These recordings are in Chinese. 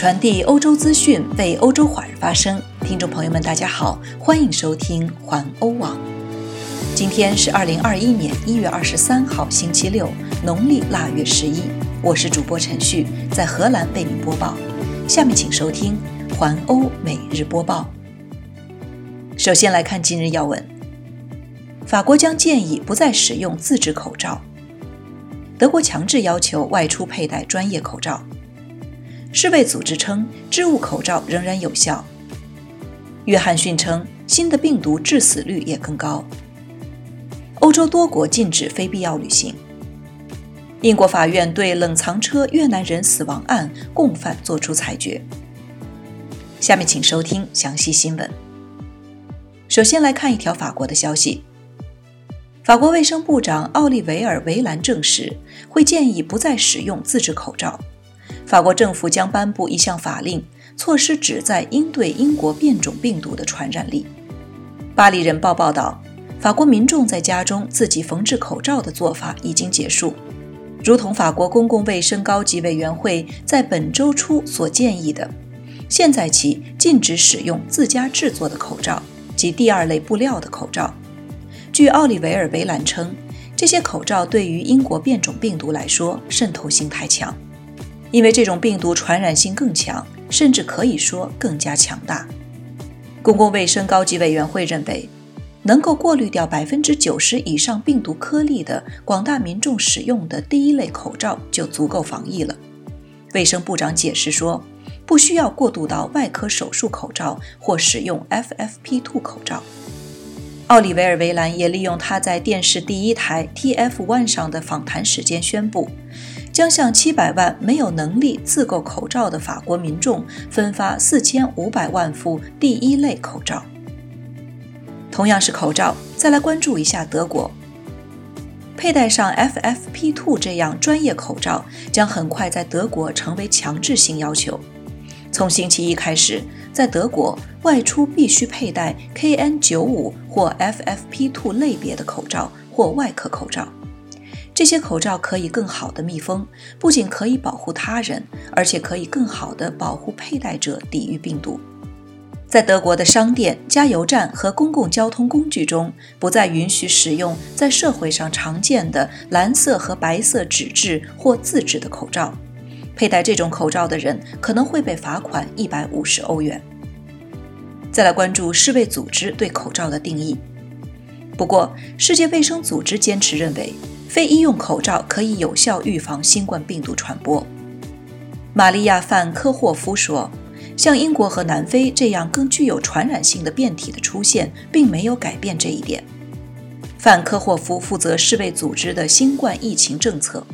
传递欧洲资讯，为欧洲华人发声。听众朋友们，大家好，欢迎收听环欧网。今天是二零二一年一月二十三号，星期六，农历腊月十一。我是主播陈旭，在荷兰为您播报。下面请收听环欧每日播报。首先来看今日要闻：法国将建议不再使用自制口罩；德国强制要求外出佩戴专业口罩。世卫组织称，织物口罩仍然有效。约翰逊称，新的病毒致死率也更高。欧洲多国禁止非必要旅行。英国法院对冷藏车越南人死亡案共犯作出裁决。下面请收听详细新闻。首先来看一条法国的消息：法国卫生部长奥利维尔·维兰证实，会建议不再使用自制口罩。法国政府将颁布一项法令，措施旨在应对英国变种病毒的传染力。巴黎人报报道，法国民众在家中自己缝制口罩的做法已经结束，如同法国公共卫生高级委员会在本周初所建议的，现在起禁止使用自家制作的口罩及第二类布料的口罩。据奥利维尔·维兰称，这些口罩对于英国变种病毒来说渗透性太强。因为这种病毒传染性更强，甚至可以说更加强大。公共卫生高级委员会认为，能够过滤掉百分之九十以上病毒颗粒的广大民众使用的第一类口罩就足够防疫了。卫生部长解释说，不需要过渡到外科手术口罩或使用 FFP2 口罩。奥利维尔·维兰也利用他在电视第一台 TF1 上的访谈时间宣布。将向七百万没有能力自购口罩的法国民众分发四千五百万副第一类口罩。同样是口罩，再来关注一下德国。佩戴上 FFP2 这样专业口罩将很快在德国成为强制性要求。从星期一开始，在德国外出必须佩戴 KN95 或 FFP2 类别的口罩或外科口罩。这些口罩可以更好的密封，不仅可以保护他人，而且可以更好的保护佩戴者抵御病毒。在德国的商店、加油站和公共交通工具中，不再允许使用在社会上常见的蓝色和白色纸质或自制的口罩。佩戴这种口罩的人可能会被罚款一百五十欧元。再来关注世卫组织对口罩的定义。不过，世界卫生组织坚持认为。非医用口罩可以有效预防新冠病毒传播。玛利亚·范科霍夫说：“像英国和南非这样更具有传染性的变体的出现，并没有改变这一点。”范科霍夫负责世卫组织的新冠疫情政策。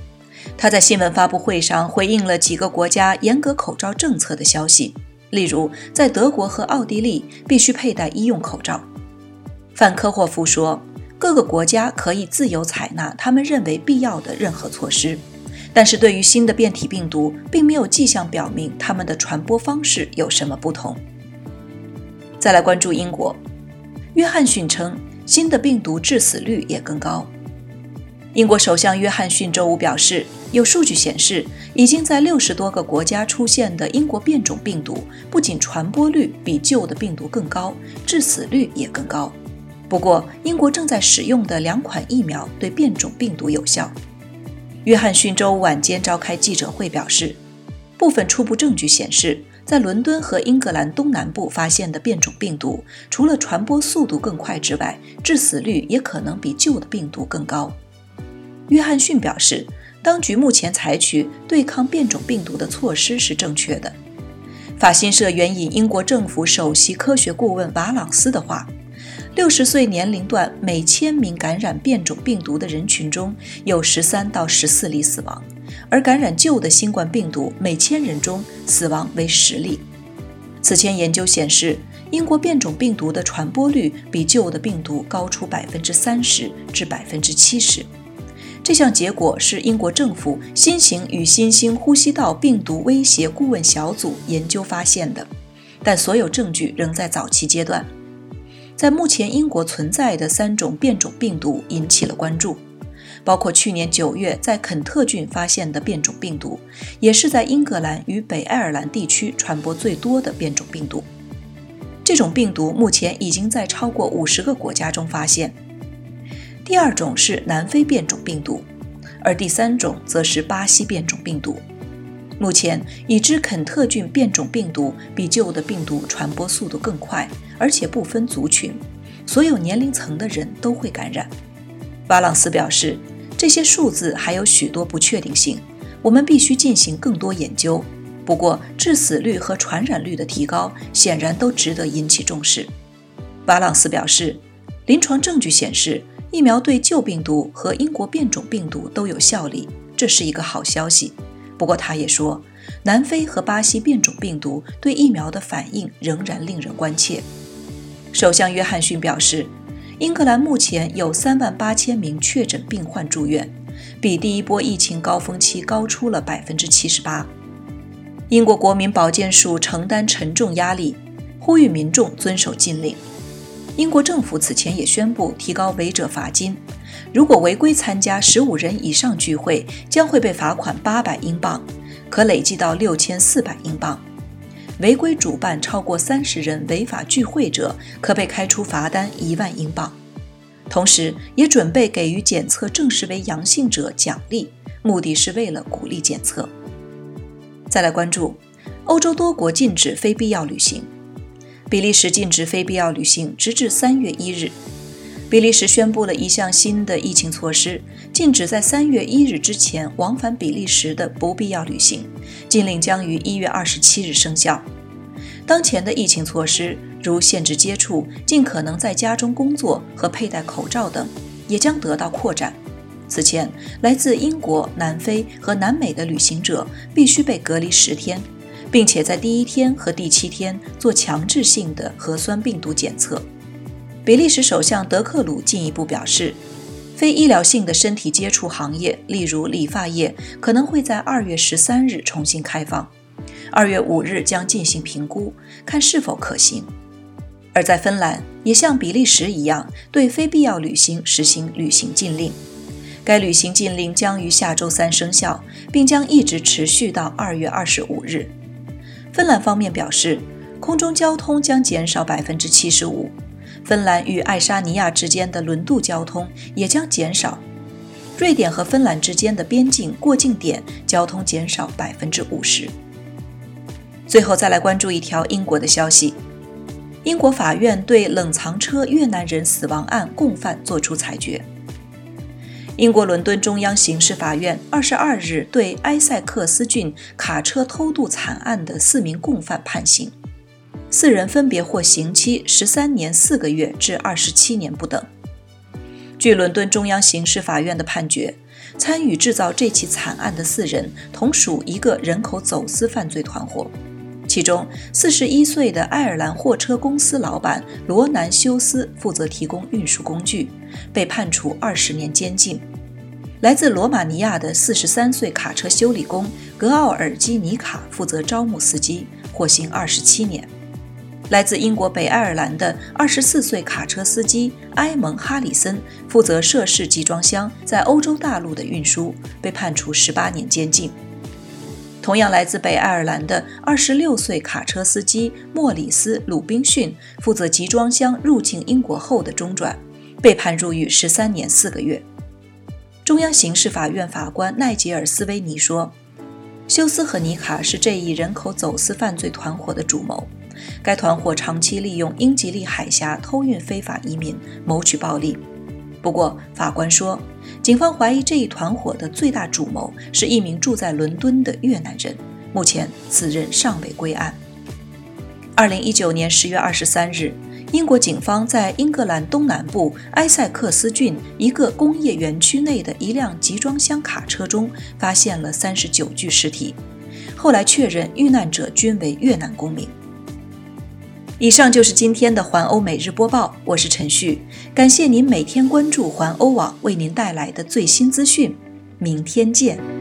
他在新闻发布会上回应了几个国家严格口罩政策的消息，例如在德国和奥地利必须佩戴医用口罩。范科霍夫说。各个国家可以自由采纳他们认为必要的任何措施，但是对于新的变体病毒，并没有迹象表明它们的传播方式有什么不同。再来关注英国，约翰逊称新的病毒致死率也更高。英国首相约翰逊周五表示，有数据显示，已经在六十多个国家出现的英国变种病毒，不仅传播率比旧的病毒更高，致死率也更高。不过，英国正在使用的两款疫苗对变种病毒有效。约翰逊周五晚间召开记者会表示，部分初步证据显示，在伦敦和英格兰东南部发现的变种病毒，除了传播速度更快之外，致死率也可能比旧的病毒更高。约翰逊表示，当局目前采取对抗变种病毒的措施是正确的。法新社援引英国政府首席科学顾问瓦朗斯的话。六十岁年龄段每千名感染变种病毒的人群中有十三到十四例死亡，而感染旧的新冠病毒每千人中死亡为十例。此前研究显示，英国变种病毒的传播率比旧的病毒高出百分之三十至百分之七十。这项结果是英国政府新型与新兴呼吸道病毒威胁顾问小组研究发现的，但所有证据仍在早期阶段。在目前英国存在的三种变种病毒引起了关注。包括去年九月在肯特郡发现的变种病毒，也是在英格兰与北爱尔兰地区传播最多的变种病毒。这种病毒目前已经在超过五十个国家中发现。第二种是南非变种病毒，而第三种则是巴西变种病毒。目前已知肯特郡变种病毒比旧的病毒传播速度更快，而且不分族群，所有年龄层的人都会感染。瓦朗斯表示，这些数字还有许多不确定性，我们必须进行更多研究。不过，致死率和传染率的提高显然都值得引起重视。瓦朗斯表示，临床证据显示，疫苗对旧病毒和英国变种病毒都有效力，这是一个好消息。不过，他也说，南非和巴西变种病毒对疫苗的反应仍然令人关切。首相约翰逊表示，英格兰目前有三万八千名确诊病患住院，比第一波疫情高峰期高出了百分之七十八。英国国民保健署承担沉重压力，呼吁民众遵守禁令。英国政府此前也宣布提高违者罚金。如果违规参加十五人以上聚会，将会被罚款八百英镑，可累计到六千四百英镑；违规主办超过三十人违法聚会者，可被开出罚单一万英镑。同时，也准备给予检测证实为阳性者奖励，目的是为了鼓励检测。再来关注，欧洲多国禁止非必要旅行，比利时禁止非必要旅行，直至三月一日。比利时宣布了一项新的疫情措施，禁止在三月一日之前往返比利时的不必要旅行。禁令将于一月二十七日生效。当前的疫情措施，如限制接触、尽可能在家中工作和佩戴口罩等，也将得到扩展。此前，来自英国、南非和南美的旅行者必须被隔离十天，并且在第一天和第七天做强制性的核酸病毒检测。比利时首相德克鲁进一步表示，非医疗性的身体接触行业，例如理发业，可能会在二月十三日重新开放，二月五日将进行评估，看是否可行。而在芬兰，也像比利时一样，对非必要旅行实行旅行禁令，该旅行禁令将于下周三生效，并将一直持续到二月二十五日。芬兰方面表示，空中交通将减少百分之七十五。芬兰与爱沙尼亚之间的轮渡交通也将减少，瑞典和芬兰之间的边境过境点交通减少百分之五十。最后再来关注一条英国的消息：英国法院对冷藏车越南人死亡案共犯作出裁决。英国伦敦中央刑事法院二十二日对埃塞克斯郡卡车偷渡惨案的四名共犯判刑。四人分别获刑期十三年四个月至二十七年不等。据伦敦中央刑事法院的判决，参与制造这起惨案的四人同属一个人口走私犯罪团伙，其中四十一岁的爱尔兰货车公司老板罗南修斯负责提供运输工具，被判处二十年监禁；来自罗马尼亚的四十三岁卡车修理工格奥尔基尼卡负责招募司机，获刑二十七年。来自英国北爱尔兰的二十四岁卡车司机埃蒙·哈里森负责涉事集装箱在欧洲大陆的运输，被判处十八年监禁。同样来自北爱尔兰的二十六岁卡车司机莫里斯·鲁宾逊负责集装箱入境英国后的中转，被判入狱十三年四个月。中央刑事法院法官奈吉尔斯维尼说：“休斯和尼卡是这一人口走私犯罪团伙的主谋。”该团伙长期利用英吉利海峡偷运非法移民，谋取暴利。不过，法官说，警方怀疑这一团伙的最大主谋是一名住在伦敦的越南人。目前，此人尚未归案。二零一九年十月二十三日，英国警方在英格兰东南部埃塞克斯郡一个工业园区内的一辆集装箱卡车中发现了三十九具尸体，后来确认遇难者均为越南公民。以上就是今天的环欧每日播报，我是陈旭，感谢您每天关注环欧网为您带来的最新资讯，明天见。